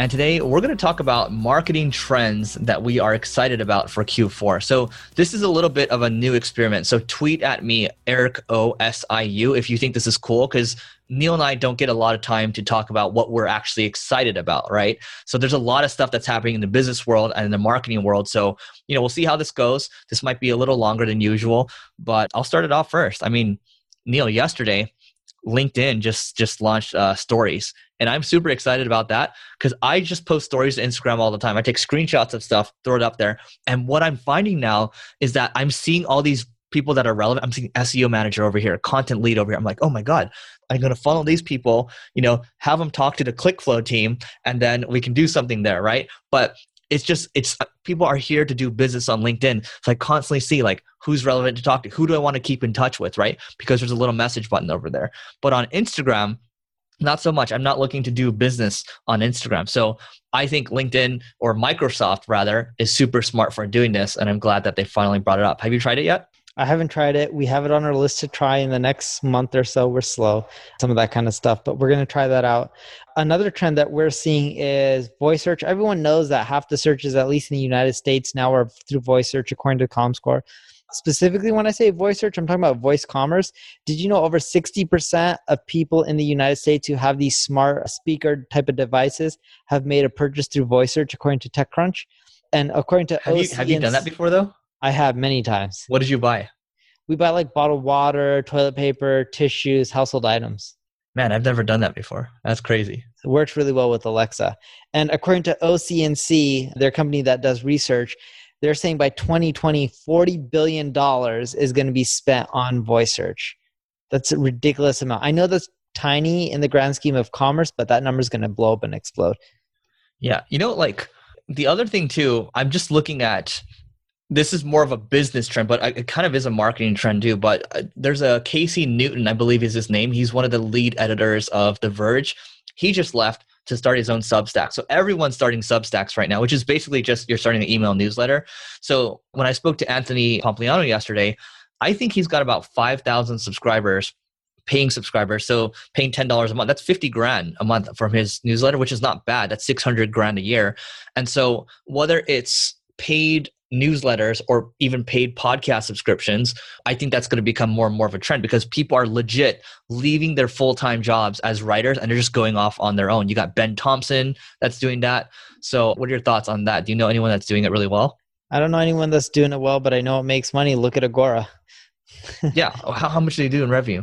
And today we're going to talk about marketing trends that we are excited about for Q4. So this is a little bit of a new experiment. So tweet at me, Eric O S I U, if you think this is cool, because Neil and I don't get a lot of time to talk about what we're actually excited about, right? So there's a lot of stuff that's happening in the business world and in the marketing world. So, you know, we'll see how this goes. This might be a little longer than usual, but I'll start it off first. I mean, Neil, yesterday, LinkedIn just just launched uh, stories, and I'm super excited about that because I just post stories to Instagram all the time. I take screenshots of stuff, throw it up there, and what I'm finding now is that I'm seeing all these people that are relevant. I'm seeing SEO manager over here, content lead over here. I'm like, oh my god, I'm going to funnel these people. You know, have them talk to the ClickFlow team, and then we can do something there, right? But it's just it's people are here to do business on linkedin. So i constantly see like who's relevant to talk to who do i want to keep in touch with right? Because there's a little message button over there. But on instagram not so much. I'm not looking to do business on instagram. So i think linkedin or microsoft rather is super smart for doing this and i'm glad that they finally brought it up. Have you tried it yet I haven't tried it. We have it on our list to try in the next month or so. We're slow, some of that kind of stuff, but we're going to try that out. Another trend that we're seeing is voice search. Everyone knows that half the searches, at least in the United States, now are through voice search, according to ComScore. Specifically, when I say voice search, I'm talking about voice commerce. Did you know over 60% of people in the United States who have these smart speaker type of devices have made a purchase through voice search, according to TechCrunch? And according to have, you, have you done that before though? I have many times. What did you buy? We buy like bottled water, toilet paper, tissues, household items. Man, I've never done that before. That's crazy. It works really well with Alexa. And according to OC&C, their company that does research, they're saying by 2020, $40 billion is going to be spent on voice search. That's a ridiculous amount. I know that's tiny in the grand scheme of commerce, but that number is going to blow up and explode. Yeah. You know, like the other thing too, I'm just looking at this is more of a business trend, but it kind of is a marketing trend too. But uh, there's a Casey Newton, I believe is his name. He's one of the lead editors of The Verge. He just left to start his own Substack. So everyone's starting Substacks right now, which is basically just you're starting an email newsletter. So when I spoke to Anthony Pompliano yesterday, I think he's got about 5,000 subscribers, paying subscribers. So paying $10 a month, that's 50 grand a month from his newsletter, which is not bad. That's 600 grand a year. And so whether it's paid newsletters or even paid podcast subscriptions, I think that's going to become more and more of a trend because people are legit leaving their full time jobs as writers and they're just going off on their own. You got Ben Thompson that's doing that. So, what are your thoughts on that? Do you know anyone that's doing it really well? I don't know anyone that's doing it well, but I know it makes money. Look at Agora. yeah. How, how much do they do in revenue?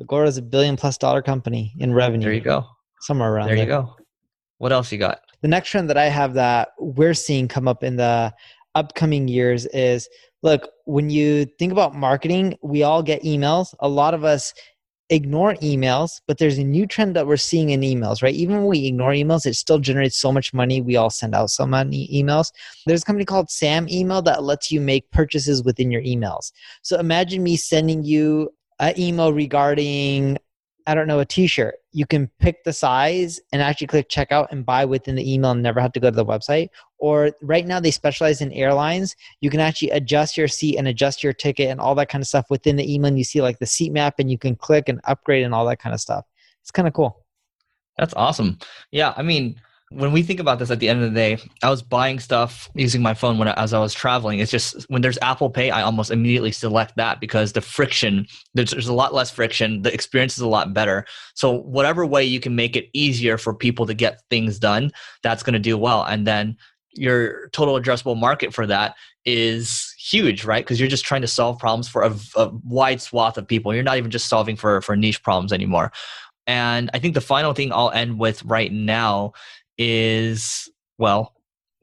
Agora is a billion plus dollar company in revenue. There you go. Somewhere around there. there. you go. What else you got? The next trend that I have that we're seeing come up in the upcoming years is look, when you think about marketing, we all get emails. A lot of us ignore emails, but there's a new trend that we're seeing in emails, right? Even when we ignore emails, it still generates so much money. We all send out so many emails. There's a company called Sam Email that lets you make purchases within your emails. So imagine me sending you an email regarding I don't know, a t-shirt. You can pick the size and actually click checkout and buy within the email and never have to go to the website. Or right now they specialize in airlines. You can actually adjust your seat and adjust your ticket and all that kind of stuff within the email. And you see like the seat map and you can click and upgrade and all that kind of stuff. It's kind of cool. That's awesome. Yeah, I mean, when we think about this at the end of the day, I was buying stuff using my phone when as I was traveling. It's just when there's Apple Pay, I almost immediately select that because the friction there's, there's a lot less friction. The experience is a lot better. So whatever way you can make it easier for people to get things done, that's going to do well. And then your total addressable market for that is huge, right? Because you're just trying to solve problems for a, a wide swath of people. You're not even just solving for for niche problems anymore. And I think the final thing I'll end with right now is well,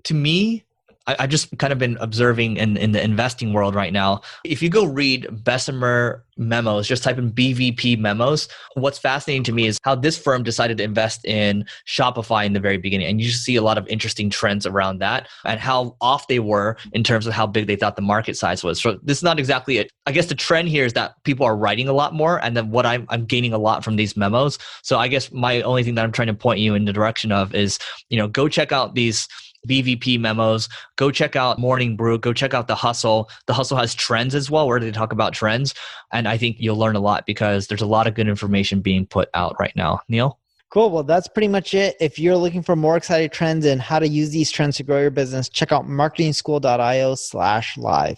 to me, I, have just kind of been observing in, in the investing world right now. If you go read Bessemer memos, just type in BVP memos. What's fascinating to me is how this firm decided to invest in Shopify in the very beginning. And you see a lot of interesting trends around that and how off they were in terms of how big they thought the market size was. So this is not exactly it. I guess the trend here is that people are writing a lot more. And then what I'm, I'm gaining a lot from these memos. So I guess my only thing that I'm trying to point you in the direction of is, you know, go check out these BVP memos. Go check out Morning Brew. Go check out The Hustle. The Hustle has trends as well, where they talk about trends. And I think you'll learn a lot because there's a lot of good information being put out right now. Neil? Cool. Well, that's pretty much it. If you're looking for more exciting trends and how to use these trends to grow your business, check out marketingschool.io slash live.